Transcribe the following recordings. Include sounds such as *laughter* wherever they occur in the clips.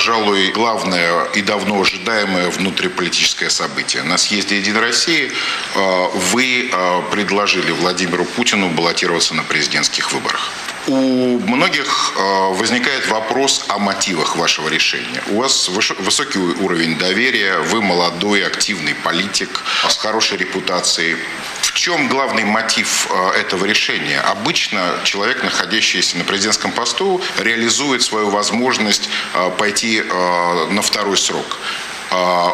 пожалуй, главное и давно ожидаемое внутриполитическое событие. На съезде «Единой России» э, вы э, предложили Владимиру Путину баллотироваться на президентских выборах. У многих возникает вопрос о мотивах вашего решения. У вас высокий уровень доверия, вы молодой, активный политик с хорошей репутацией. В чем главный мотив этого решения? Обычно человек, находящийся на президентском посту, реализует свою возможность пойти на второй срок.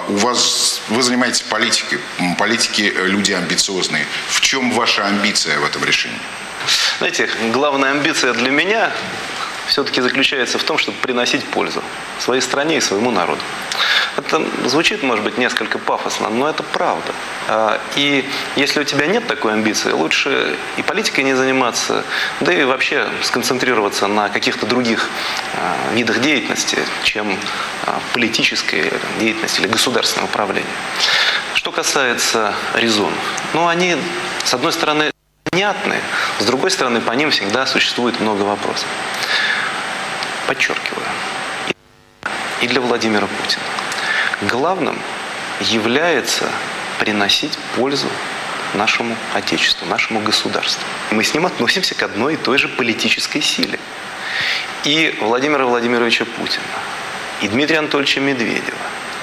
У вас, вы занимаетесь политикой, политики люди амбициозные. В чем ваша амбиция в этом решении? Знаете, главная амбиция для меня все-таки заключается в том, чтобы приносить пользу своей стране и своему народу. Это звучит, может быть, несколько пафосно, но это правда. А, и если у тебя нет такой амбиции, лучше и политикой не заниматься, да и вообще сконцентрироваться на каких-то других а, видах деятельности, чем а, политической деятельности или государственного управления. Что касается резонов, ну они, с одной стороны, понятны, с другой стороны, по ним всегда существует много вопросов. Подчеркиваю, и для Владимира Путина. Главным является приносить пользу нашему Отечеству, нашему государству. Мы с ним относимся к одной и той же политической силе. И Владимира Владимировича Путина, и Дмитрия Анатольевича Медведева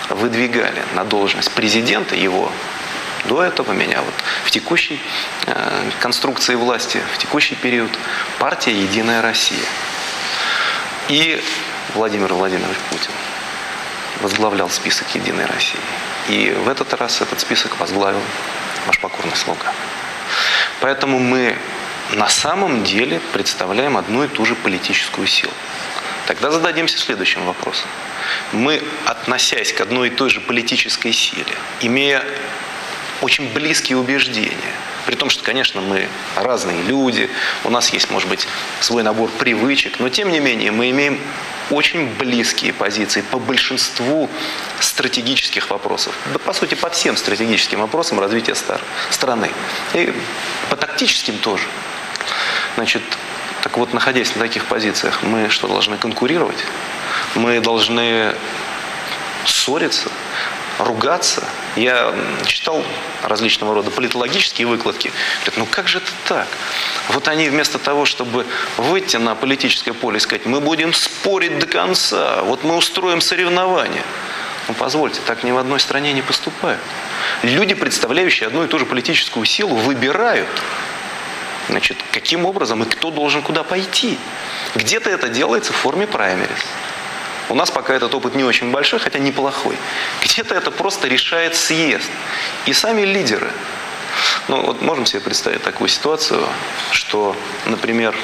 выдвигали на должность президента его до этого меня вот в текущей э, конструкции власти, в текущий период партия «Единая Россия». И Владимир Владимирович Путин возглавлял список «Единой России». И в этот раз этот список возглавил ваш покорный слуга. Поэтому мы на самом деле представляем одну и ту же политическую силу. Тогда зададимся следующим вопросом. Мы, относясь к одной и той же политической силе, имея очень близкие убеждения, при том, что, конечно, мы разные люди, у нас есть, может быть, свой набор привычек, но тем не менее мы имеем очень близкие позиции по большинству стратегических вопросов. Да, по сути, по всем стратегическим вопросам развития страны. И по тактическим тоже. Значит, так вот, находясь на таких позициях, мы что, должны конкурировать? Мы должны ссориться? Ругаться. Я читал различного рода политологические выкладки. Говорят, ну как же это так? Вот они вместо того, чтобы выйти на политическое поле и сказать, мы будем спорить до конца, вот мы устроим соревнования. Ну позвольте, так ни в одной стране не поступают. Люди, представляющие одну и ту же политическую силу, выбирают, значит, каким образом и кто должен куда пойти. Где-то это делается в форме праймерис. У нас пока этот опыт не очень большой, хотя неплохой. Где-то это просто решает съезд. И сами лидеры. Ну вот можем себе представить такую ситуацию, что, например,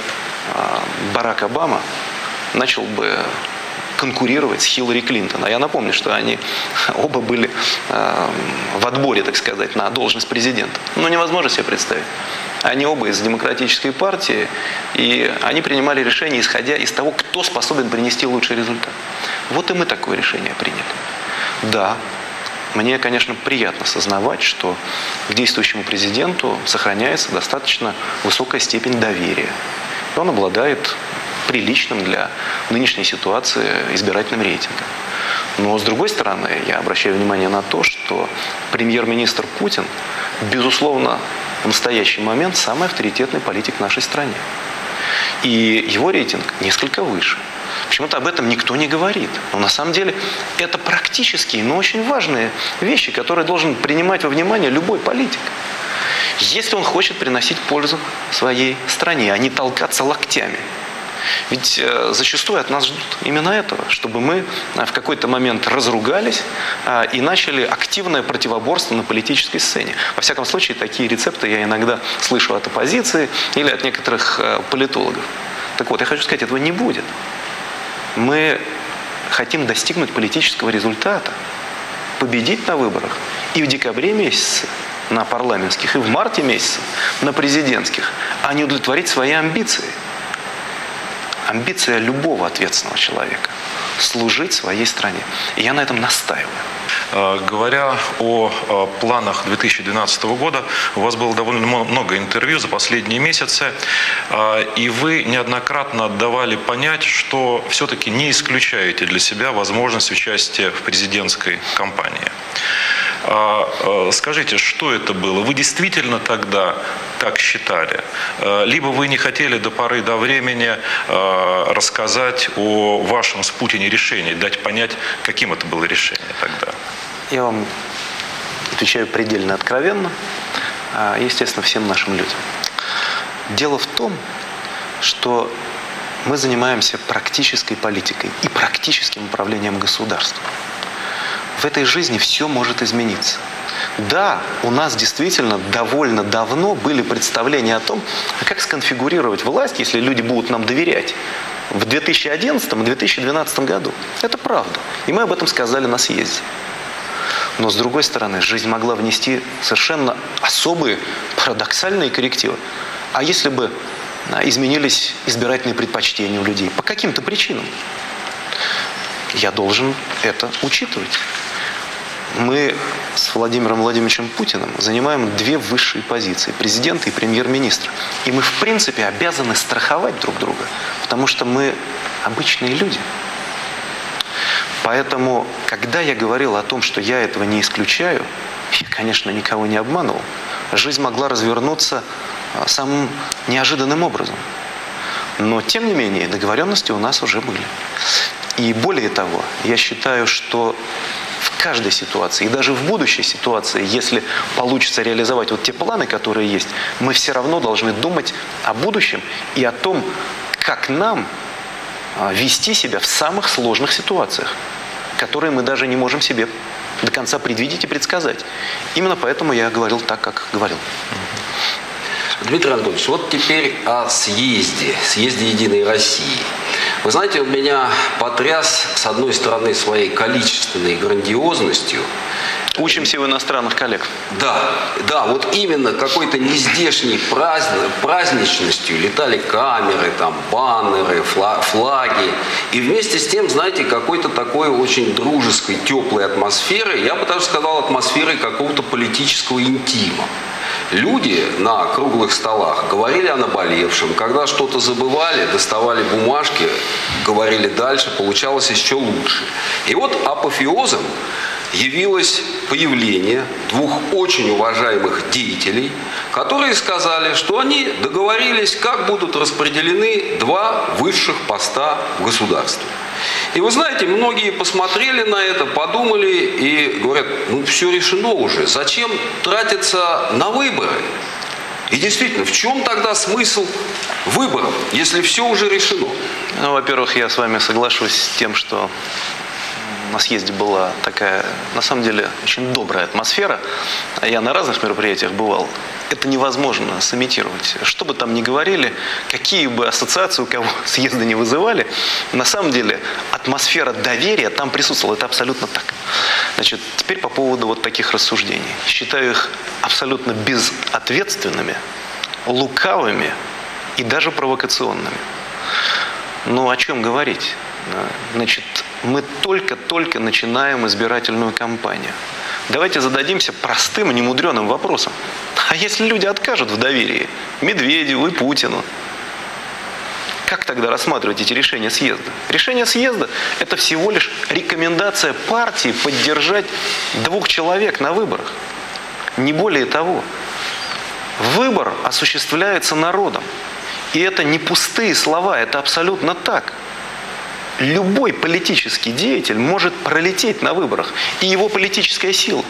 а, Барак Обама начал бы конкурировать с Хиллари Клинтон. А я напомню, что они *laughs* оба были э, в отборе, так сказать, на должность президента. Ну, невозможно себе представить. Они оба из демократической партии, и они принимали решения, исходя из того, кто способен принести лучший результат. Вот и мы такое решение приняли. Да, мне, конечно, приятно сознавать, что к действующему президенту сохраняется достаточно высокая степень доверия. И он обладает приличным для нынешней ситуации избирательным рейтингом. Но, с другой стороны, я обращаю внимание на то, что премьер-министр Путин, безусловно, в настоящий момент самый авторитетный политик в нашей стране. И его рейтинг несколько выше. Почему-то об этом никто не говорит. Но на самом деле это практические, но очень важные вещи, которые должен принимать во внимание любой политик. Если он хочет приносить пользу своей стране, а не толкаться локтями – ведь э, зачастую от нас ждут именно этого, чтобы мы э, в какой-то момент разругались э, и начали активное противоборство на политической сцене. Во всяком случае, такие рецепты я иногда слышу от оппозиции или от некоторых политологов. Так вот, я хочу сказать, этого не будет. Мы хотим достигнуть политического результата, победить на выборах и в декабре месяце на парламентских, и в марте месяце на президентских, а не удовлетворить свои амбиции – амбиция любого ответственного человека. служить своей стране. И я на этом настаиваю. Э, говоря о э, планах 2012 года, у вас было довольно много интервью за последние месяцы, э, и вы неоднократно отдавали понять, что все-таки не исключаете для себя возможность участия в президентской кампании. Скажите, что это было? Вы действительно тогда так считали? Либо вы не хотели до поры до времени рассказать о вашем с Путине решении, дать понять, каким это было решение тогда? Я вам отвечаю предельно откровенно, а, естественно, всем нашим людям. Дело в том, что мы занимаемся практической политикой и практическим управлением государством. В этой жизни все может измениться. Да, у нас действительно довольно давно были представления о том, а как сконфигурировать власть, если люди будут нам доверять в 2011 и 2012 году. Это правда. И мы об этом сказали на съезде. Но с другой стороны, жизнь могла внести совершенно особые парадоксальные коррективы. А если бы а, изменились избирательные предпочтения у людей по каким-то причинам? Я должен это учитывать. Мы с Владимиром Владимировичем Путиным занимаем две высшие позиции – президента и премьер-министра. И мы, в принципе, обязаны страховать друг друга, потому что мы обычные люди – Поэтому, когда я говорил о том, что я этого не исключаю, я, конечно, никого не обманывал. Жизнь могла развернуться а, самым неожиданным образом. Но, тем не менее, договоренности у нас уже были. И более того, я считаю, что каждой ситуации, и даже в будущей ситуации, если получится реализовать вот те планы, которые есть, мы все равно должны думать о будущем и о том, как нам а, вести себя в самых сложных ситуациях, которые мы даже не можем себе до конца предвидеть и предсказать. Именно поэтому я говорил так, как говорил. Дмитрий Анатольевич, вот теперь о съезде, съезде «Единой России». Вы знаете, он меня потряс, с одной стороны, своей количественной грандиозностью, Учимся у иностранных коллег. Да, да, вот именно какой-то нездешней праздник, праздничностью летали камеры, там, баннеры, флаги. И вместе с тем, знаете, какой-то такой очень дружеской, теплой атмосферы, я бы даже сказал, атмосферой какого-то политического интима. Люди на круглых столах говорили о наболевшем. Когда что-то забывали, доставали бумажки, говорили дальше, получалось еще лучше. И вот апофеозом явилось появление двух очень уважаемых деятелей, которые сказали, что они договорились, как будут распределены два высших поста в государстве. И вы знаете, многие посмотрели на это, подумали и говорят, ну все решено уже, зачем тратиться на выборы? И действительно, в чем тогда смысл выборов, если все уже решено? Ну, во-первых, я с вами соглашусь с тем, что на съезде была такая, на самом деле, очень добрая атмосфера. Я на разных мероприятиях бывал. Это невозможно сымитировать. Что бы там ни говорили, какие бы ассоциации у кого *laughs* съезда не вызывали, на самом деле атмосфера доверия там присутствовала. Это абсолютно так. Значит, теперь по поводу вот таких рассуждений. Считаю их абсолютно безответственными, лукавыми и даже провокационными. Ну, о чем говорить? Значит, мы только-только начинаем избирательную кампанию. Давайте зададимся простым, немудреным вопросом. А если люди откажут в доверии Медведеву и Путину, как тогда рассматривать эти решения съезда? Решение съезда – это всего лишь рекомендация партии поддержать двух человек на выборах. Не более того. Выбор осуществляется народом. И это не пустые слова, это абсолютно так любой политический деятель может пролететь на выборах. И его политическая сила.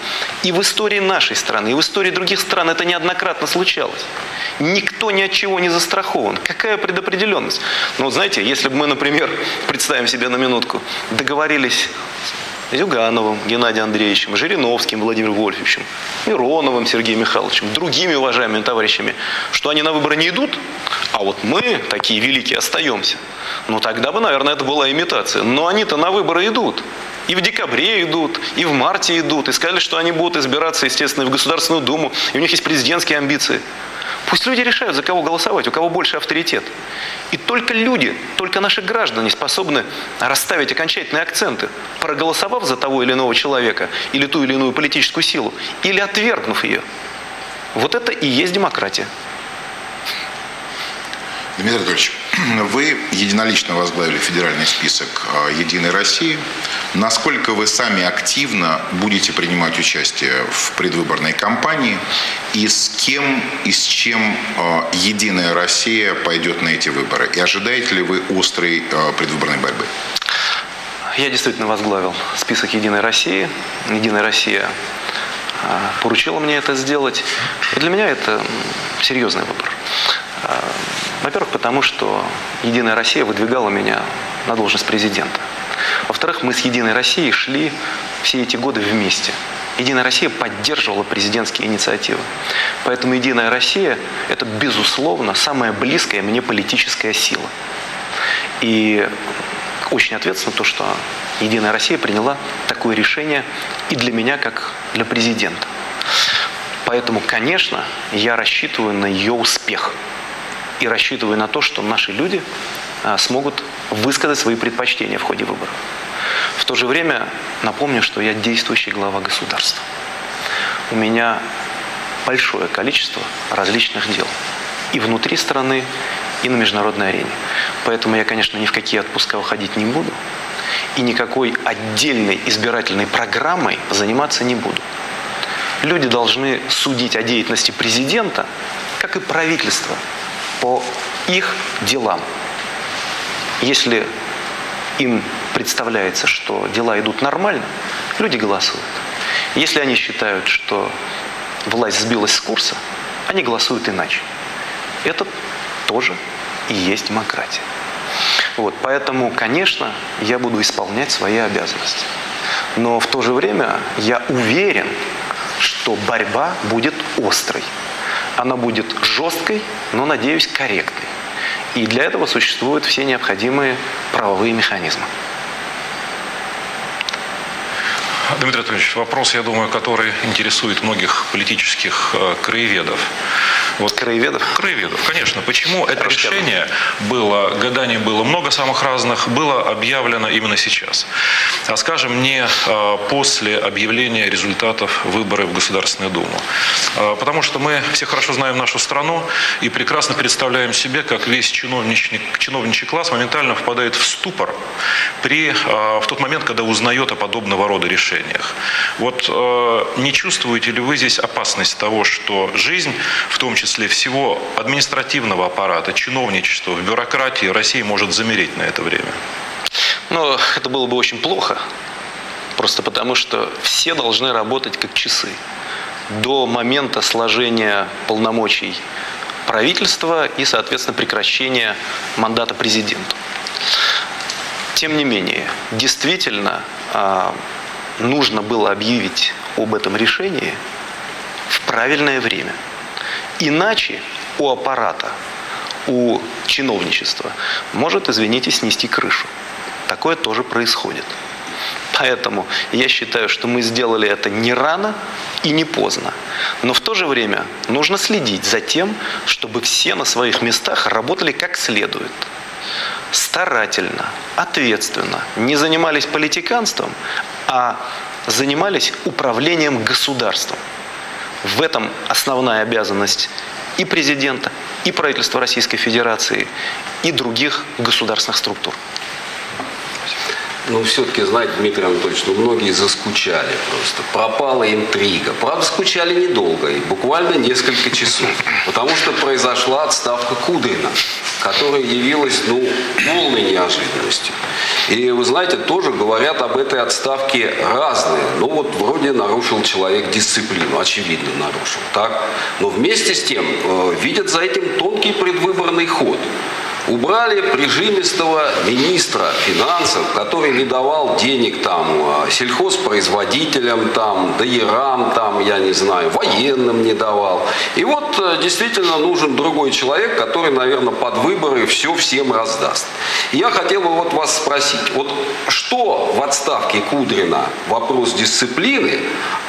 И в истории нашей страны, и в истории других стран это неоднократно случалось. Никто ни от чего не застрахован. Какая предопределенность? Ну, знаете, если бы мы, например, *laughs* представим себе на минутку, договорились Зюгановым Геннадием Андреевичем, Жириновским Владимиром Вольфовичем, Мироновым Сергеем Михайловичем, другими уважаемыми товарищами, что они на выборы не идут, а вот мы, такие великие, остаемся. Ну тогда бы, наверное, это была имитация. Но они-то на выборы идут. И в декабре идут, и в марте идут. И сказали, что они будут избираться, естественно, в Государственную Думу. И у них есть президентские амбиции. Пусть люди решают, за кого голосовать, у кого больше авторитет. И только люди, только наши граждане способны расставить окончательные акценты, проголосовав за того или иного человека, или ту или иную политическую силу, или отвергнув ее. Вот это и есть демократия. Дмитрий Анатольевич, вы единолично возглавили федеральный список э, «Единой России». Насколько вы сами активно будете принимать участие в предвыборной кампании и с кем и с чем э, «Единая Россия» пойдет на эти выборы? И ожидаете ли вы острой э, предвыборной борьбы? Я действительно возглавил список «Единой России». «Единая Россия» поручила мне это сделать. И для меня это серьезный выбор. А, во-первых, потому что «Единая Россия» выдвигала меня на должность президента. Во-вторых, мы с «Единой Россией» шли все эти годы вместе. «Единая Россия» поддерживала президентские инициативы. Поэтому «Единая Россия» – это, безусловно, самая близкая мне политическая сила. И очень ответственно то, что «Единая Россия» приняла такое решение и для меня, как для президента. Поэтому, конечно, я рассчитываю на ее успех – и рассчитываю на то, что наши люди а, смогут высказать свои предпочтения в ходе выборов. В то же время напомню, что я действующий глава государства. У меня большое количество различных дел. И внутри страны, и на международной арене. Поэтому я, конечно, ни в какие отпуска уходить не буду. И никакой отдельной избирательной программой заниматься не буду. Люди должны судить о деятельности президента, как и правительства, по их делам. Если им представляется, что дела идут нормально, люди голосуют. Если они считают, что власть сбилась с курса, они голосуют иначе. Это тоже и есть демократия. Вот, поэтому, конечно, я буду исполнять свои обязанности. Но в то же время я уверен, что борьба будет острой она будет жесткой, но, надеюсь, корректной. И для этого существуют все необходимые правовые механизмы. Дмитрий Анатольевич, вопрос, я думаю, который интересует многих политических э, краеведов. Вот краеведов? Краеведов, конечно. Почему это решение было, гаданий было много самых разных, было объявлено именно сейчас? А скажем, не а, после объявления результатов выборов в Государственную Думу. А, потому что мы все хорошо знаем нашу страну и прекрасно представляем себе, как весь чиновничий, чиновничий класс моментально впадает в ступор при, в тот момент, когда узнает о подобного рода решениях. Вот не чувствуете ли вы здесь опасность того, что жизнь, в том числе всего административного аппарата, чиновничества, бюрократии России может замереть на это время? Ну, это было бы очень плохо. Просто потому, что все должны работать как часы. До момента сложения полномочий правительства и, соответственно, прекращения мандата президенту. Тем не менее, действительно а, нужно было объявить об этом решении в правильное время – Иначе у аппарата, у чиновничества может, извините, снести крышу. Такое тоже происходит. Поэтому я считаю, что мы сделали это не рано и не поздно. Но в то же время нужно следить за тем, чтобы все на своих местах работали как следует. Старательно, ответственно, не занимались политиканством, а занимались управлением государством. В этом основная обязанность и президента, и правительства Российской Федерации, и других государственных структур. Ну, все-таки, знаете, Дмитрий Анатольевич, ну, многие заскучали просто. Пропала интрига. Правда, скучали недолго, и буквально несколько часов. Потому что произошла отставка Кудрина, которая явилась, ну, полной неожиданностью. И, вы знаете, тоже говорят об этой отставке разные. Ну, вот вроде нарушил человек дисциплину, очевидно нарушил, так? Но вместе с тем э, видят за этим тонкий предвыборный ход. Убрали прижимистого министра финансов, который не давал денег там а, сельхозпроизводителям, там, доерам, там, я не знаю, военным не давал. И вот э, действительно нужен другой человек, который, наверное, под выборы все всем раздаст. Я хотел бы вот вас спросить, вот что в отставке Кудрина вопрос дисциплины,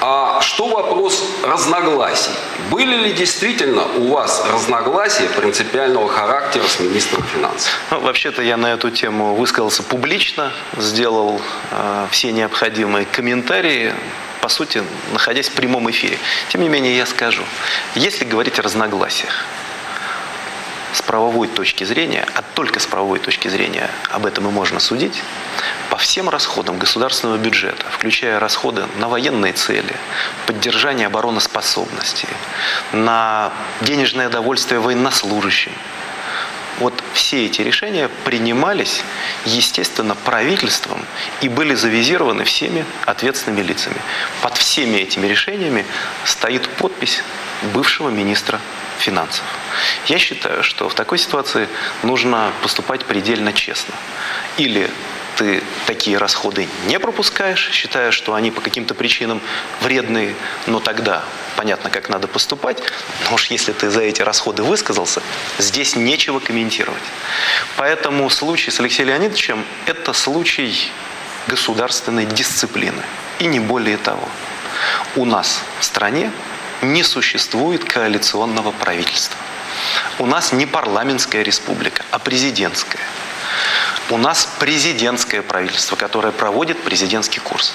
а что вопрос разногласий? Были ли действительно у вас разногласия принципиального характера с министром финансов? Ну, вообще-то я на эту тему высказался публично, сделал э, все необходимые комментарии, по сути, находясь в прямом эфире. Тем не менее, я скажу, если говорить о разногласиях, с правовой точки зрения, а только с правовой точки зрения об этом и можно судить, по всем расходам государственного бюджета, включая расходы на военные цели, поддержание обороноспособности, на денежное довольствие военнослужащим, вот все эти решения принимались, естественно, правительством и были завизированы всеми ответственными лицами. Под всеми этими решениями стоит подпись бывшего министра финансов. Я считаю, что в такой ситуации нужно поступать предельно честно. Или ты такие расходы не пропускаешь, считая, что они по каким-то причинам вредные, но тогда понятно, как надо поступать. Но уж если ты за эти расходы высказался, здесь нечего комментировать. Поэтому случай с Алексеем Леонидовичем – это случай государственной дисциплины. И не более того. У нас в стране не существует коалиционного правительства. У нас не парламентская республика, а президентская. У нас президентское правительство, которое проводит президентский курс.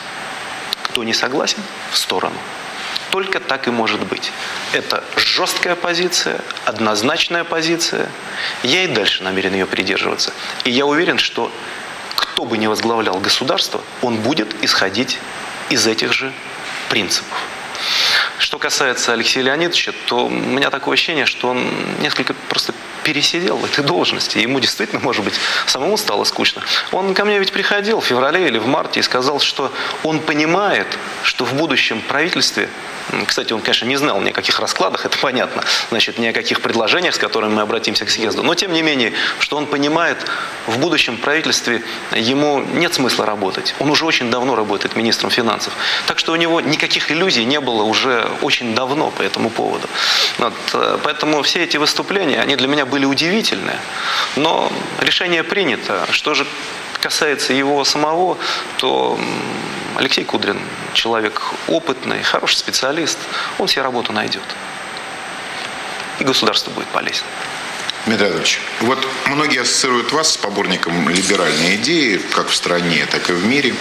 Кто не согласен, в сторону. Только так и может быть. Это жесткая позиция, однозначная позиция. Я и дальше намерен ее придерживаться. И я уверен, что кто бы ни возглавлял государство, он будет исходить из этих же принципов. Что касается Алексея Леонидовича, то у меня такое ощущение, что он несколько просто пересидел в этой должности. Ему действительно, может быть, самому стало скучно. Он ко мне ведь приходил в феврале или в марте и сказал, что он понимает, что в будущем правительстве кстати, он, конечно, не знал ни о каких раскладах, это понятно, значит, ни о каких предложениях, с которыми мы обратимся к съезду. Но, тем не менее, что он понимает, в будущем правительстве ему нет смысла работать. Он уже очень давно работает министром финансов. Так что у него никаких иллюзий не было уже очень давно по этому поводу. Вот, э, поэтому все эти выступления, они для меня были удивительны. Но решение принято. Что же касается его самого, то Алексей Кудрин человек опытный, хороший специалист, он себе работу найдет. И государство будет полезно. Дмитрий вот многие ассоциируют вас с поборником либеральной идеи, как в стране, так и в мире.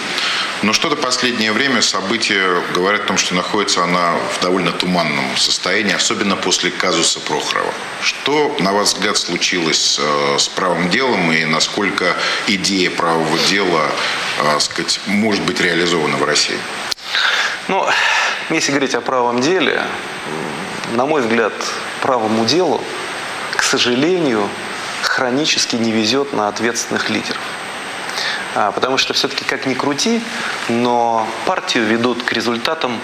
Но что-то последнее время события говорят о том, что находится она в довольно туманном состоянии, особенно после казуса Прохорова. Что, на ваш взгляд, случилось э, с правым делом и насколько идея правого дела, э, сказать, может быть реализована в России? Ну, если говорить о правом деле, на мой взгляд, правому делу сожалению, хронически не везет на ответственных лидеров. А, потому что все-таки, как ни крути, но партию ведут к результатам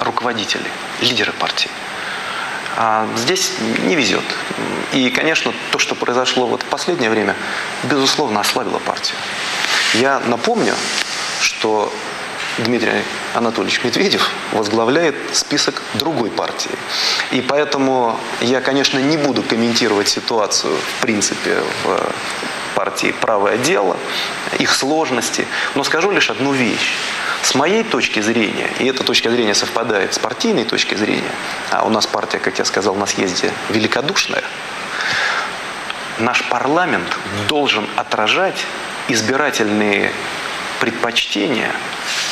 руководители, лидеры партии. А здесь не везет. И, конечно, то, что произошло вот в последнее время, безусловно, ослабило партию. Я напомню, что Дмитрий Анатольевич Медведев возглавляет список другой партии. И поэтому я, конечно, не буду комментировать ситуацию, в принципе, в партии «Правое дело», их сложности, но скажу лишь одну вещь. С моей точки зрения, и эта точка зрения совпадает с партийной точки зрения, а у нас партия, как я сказал на съезде, великодушная, наш парламент должен отражать избирательные предпочтения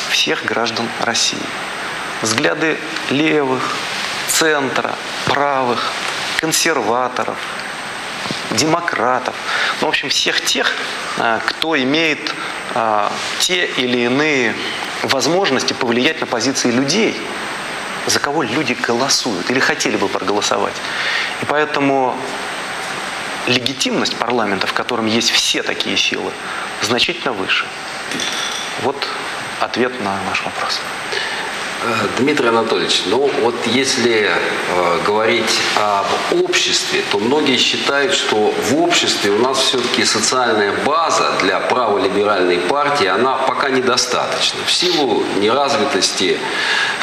всех граждан России. Взгляды левых, центра, правых, консерваторов, демократов, ну, в общем, всех тех, а, кто имеет а, те или иные возможности повлиять на позиции людей, за кого люди голосуют или хотели бы проголосовать. И поэтому легитимность парламента, в котором есть все такие силы, значительно выше. Вот ответ на ваш вопрос. Э, Дмитрий Анатольевич, ну вот если э, говорить об обществе, то многие считают, что в обществе у нас все-таки социальная база для праволиберальной партии, она пока недостаточна. В силу неразвитости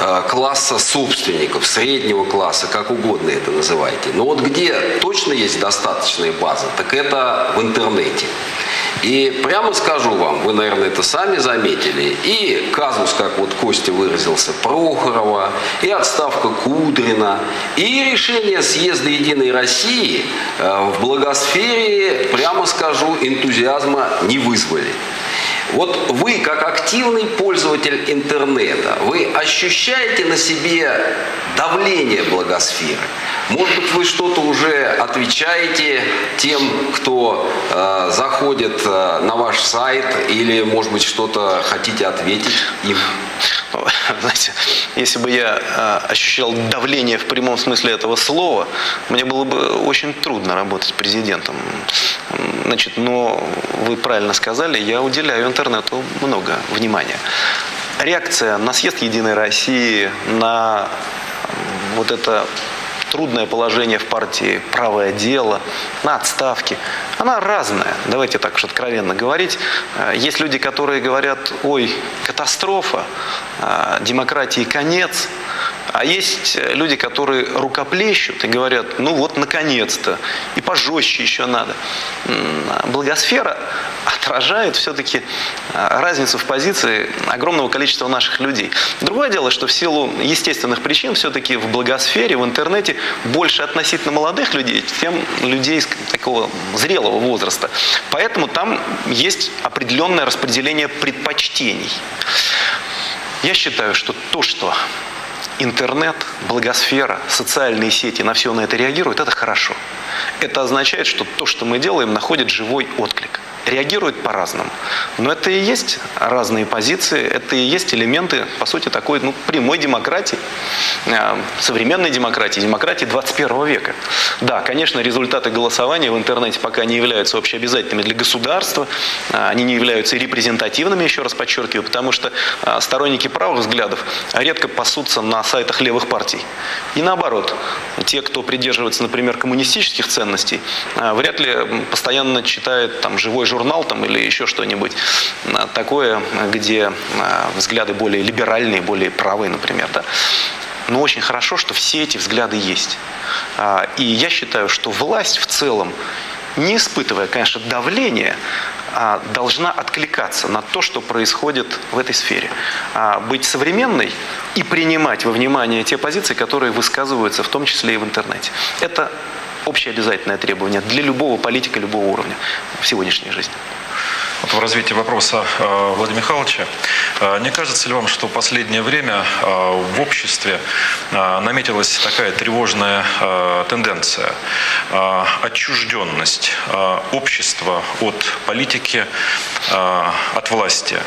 э, класса собственников, среднего класса, как угодно это называйте. Но вот где точно есть достаточная база, так это в интернете. И прямо скажу вам, вы, наверное, это сами заметили, и казус, как вот Костя выразился, Прохорова, и отставка Кудрина, и решение съезда Единой России э, в благосфере, прямо скажу, энтузиазма не вызвали. Вот вы, как активный пользователь интернета, вы ощущаете на себе давление благосферы? Может быть, вы что-то уже отвечаете тем, кто э, заходит э, на ваш сайт, или, может быть, что-то хотите ответить им? *laughs* Знаете, если бы я э, ощущал давление в прямом смысле этого слова, мне было бы очень трудно работать президентом. Значит, но вы правильно сказали, я уделяю интернету много внимания. Реакция на съезд Единой России, на вот это трудное положение в партии, правое дело, на отставке. Она разная, давайте так уж откровенно говорить. Э, есть люди, которые говорят, ой, катастрофа, э, демократии конец. А есть э, люди, которые рукоплещут и говорят, ну вот наконец-то, и пожестче еще надо. Благосфера отражает все-таки разницу в позиции огромного количества наших людей. Другое дело, что в силу естественных причин все-таки в благосфере, в интернете больше относительно молодых людей, тем людей такого зрелого возраста. Поэтому там есть определенное распределение предпочтений. Я считаю, что то, что интернет, благосфера, социальные сети на все на это реагируют, это хорошо. Это означает, что то, что мы делаем, находит живой отклик реагируют по-разному. Но это и есть разные позиции, это и есть элементы, по сути, такой ну, прямой демократии, э, современной демократии, демократии 21 века. Да, конечно, результаты голосования в интернете пока не являются общеобязательными для государства, э, они не являются репрезентативными, еще раз подчеркиваю, потому что э, сторонники правых взглядов редко пасутся на сайтах левых партий. И наоборот, те, кто придерживается, например, коммунистических ценностей, вряд ли постоянно читает там живой журнал там, или еще что-нибудь а, такое, где а, взгляды более либеральные, более правые, например. Да? Но очень хорошо, что все эти взгляды есть. А, и я считаю, что власть в целом, не испытывая, конечно, давления, должна откликаться на то, что происходит в этой сфере. Быть современной и принимать во внимание те позиции, которые высказываются, в том числе и в интернете. Это общеобязательное требование для любого политика любого уровня в сегодняшней жизни. Вот в развитии вопроса э, Владимира Михайловича, э, не кажется ли вам, что в последнее время э, в обществе наметилась такая тревожная тенденция, отчужденность общества от политики, от власти?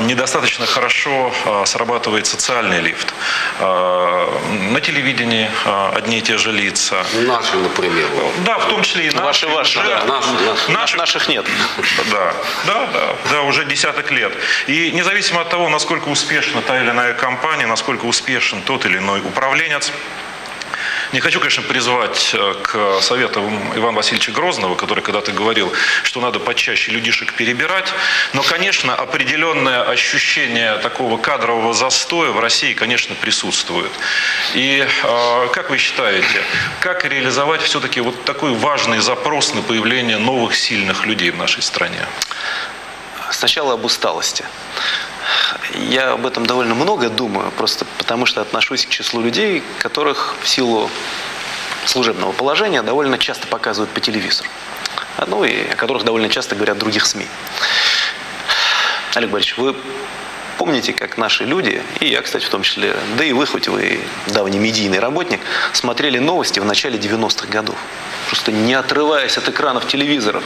Недостаточно хорошо срабатывает социальный лифт. На телевидении одни и те же лица. Наши, например. Да, в том числе и наши. Ваши, ваши, да. Наши, наши. Наших, Наших нет. Да, да, да, да, уже десяток лет. И независимо от того, насколько успешна та или иная компания, насколько успешен тот или иной управленец, не хочу, конечно, призвать э, к советам Ивана Васильевича Грозного, который когда-то говорил, что надо почаще людишек перебирать. Но, конечно, определенное ощущение такого кадрового застоя в России, конечно, присутствует. И э, как вы считаете, как реализовать все-таки вот такой важный запрос на появление новых сильных людей в нашей стране? Сначала об усталости. Я об этом довольно много думаю, просто потому что отношусь к числу людей, которых в силу служебного положения довольно часто показывают по телевизору. Ну и о которых довольно часто говорят других СМИ. Олег Борисович, вы помните, как наши люди, и я, кстати, в том числе, да и вы, хоть вы давний медийный работник, смотрели новости в начале 90-х годов? просто не отрываясь от экранов телевизоров,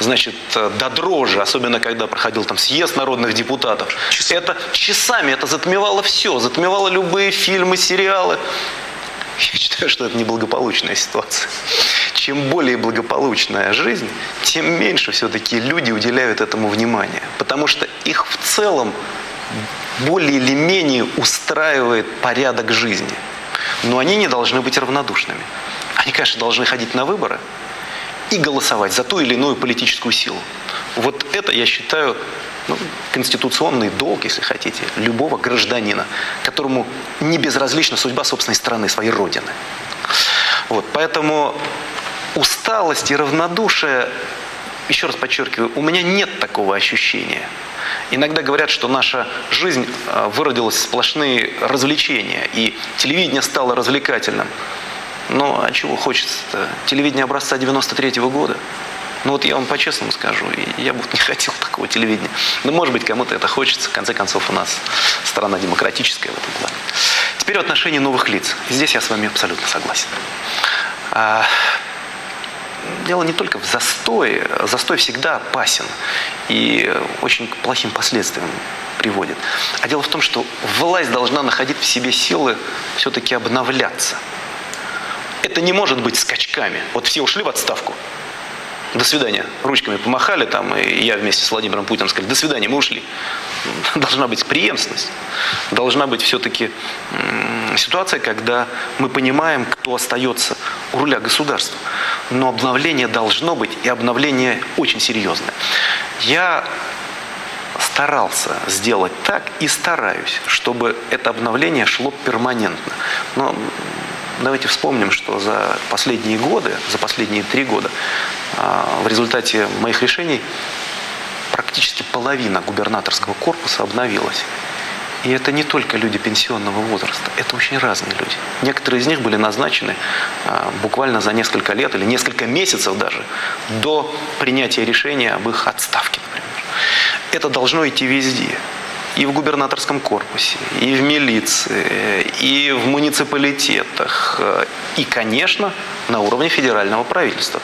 значит, э, до дрожи, особенно когда проходил там съезд народных депутатов. Это часами, это затмевало все, затмевало любые фильмы, сериалы. Я считаю, что это неблагополучная ситуация. Чем более благополучная жизнь, тем меньше все-таки люди уделяют этому внимания. Потому что их в целом более или менее устраивает порядок жизни. Но они не должны быть равнодушными. Они, конечно, должны ходить на выборы и голосовать за ту или иную политическую силу. Вот это, я считаю, ну, конституционный долг, если хотите, любого гражданина, которому не безразлична судьба собственной страны, своей родины. Вот, поэтому усталость и равнодушие, еще раз подчеркиваю, у меня нет такого ощущения. Иногда говорят, что наша жизнь э, выродилась сплошные развлечения, и телевидение стало развлекательным. Но а чего хочется-то? Телевидение образца 93 -го года. Ну вот я вам по-честному скажу, я бы не *laughs* хотел такого телевидения. Но может быть кому-то это хочется. В конце концов у нас страна демократическая в этом плане. Теперь в отношении новых лиц. Здесь я с вами абсолютно согласен. Дело не только в застое. Застой всегда опасен и очень к плохим последствиям приводит. А дело в том, что власть должна находить в себе силы все-таки обновляться. Это не может быть скачками. Вот все ушли в отставку. До свидания. Ручками помахали там, и я вместе с Владимиром Путиным сказали, до свидания, мы ушли. *laughs* Должна быть преемственность. Должна быть все-таки ситуация, когда мы понимаем, кто остается у руля государства. Но обновление должно быть, и обновление очень серьезное. Я старался сделать так и стараюсь, чтобы это обновление шло перманентно. Но давайте вспомним, что за последние годы, за последние три года в результате моих решений практически половина губернаторского корпуса обновилась. И это не только люди пенсионного возраста, это очень разные люди. Некоторые из них были назначены а, буквально за несколько лет или несколько месяцев даже до принятия решения об их отставке, например. Это должно идти везде и в губернаторском корпусе, и в милиции, и в муниципалитетах, и, конечно, на уровне федерального правительства.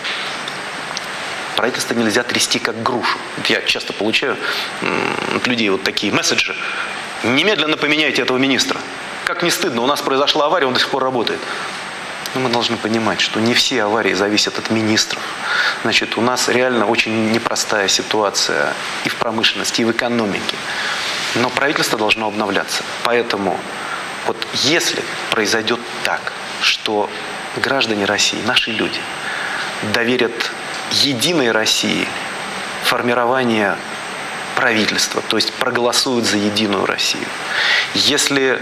Правительство нельзя трясти как грушу. Я часто получаю от людей вот такие месседжи. Немедленно поменяйте этого министра. Как не стыдно, у нас произошла авария, он до сих пор работает. Но мы должны понимать, что не все аварии зависят от министров. Значит, у нас реально очень непростая ситуация и в промышленности, и в экономике. Но правительство должно обновляться. Поэтому вот если произойдет так, что граждане России, наши люди, доверят единой России формирование правительства, то есть проголосуют за единую Россию. Если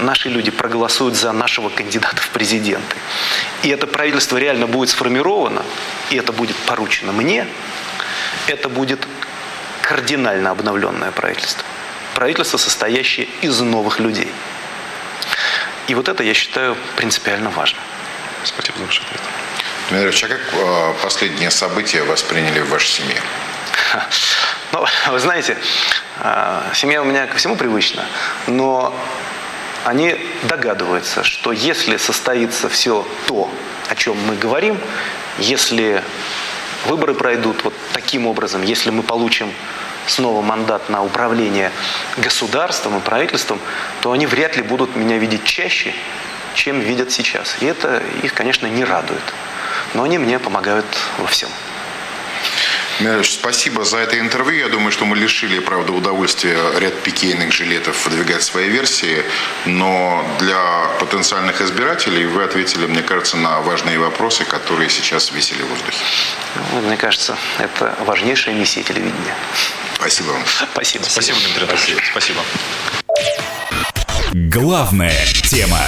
наши люди проголосуют за нашего кандидата в президенты, и это правительство реально будет сформировано, и это будет поручено мне, это будет кардинально обновленное правительство правительство, состоящее из новых людей. И вот это, я считаю, принципиально важно. Спасибо за ваш ответ. Дмитрий а как а, последние события восприняли в вашей семье? Ну, вы знаете, а, семья у меня ко всему привычна, но они догадываются, что если состоится все то, о чем мы говорим, если выборы пройдут вот таким образом, если мы получим снова мандат на управление государством и правительством, то они вряд ли будут меня видеть чаще, чем видят сейчас. И это их, конечно, не радует. Но они мне помогают во всем. Михайлович, спасибо за это интервью. Я думаю, что мы лишили, правда, удовольствия ряд пикейных жилетов выдвигать свои версии, но для потенциальных избирателей вы ответили, мне кажется, на важные вопросы, которые сейчас висели в воздухе. Ну, мне кажется, это важнейшая миссия телевидения. Спасибо вам. Спасибо. Спасибо, Дмитрий Анатольевич. Спасибо. Главная тема.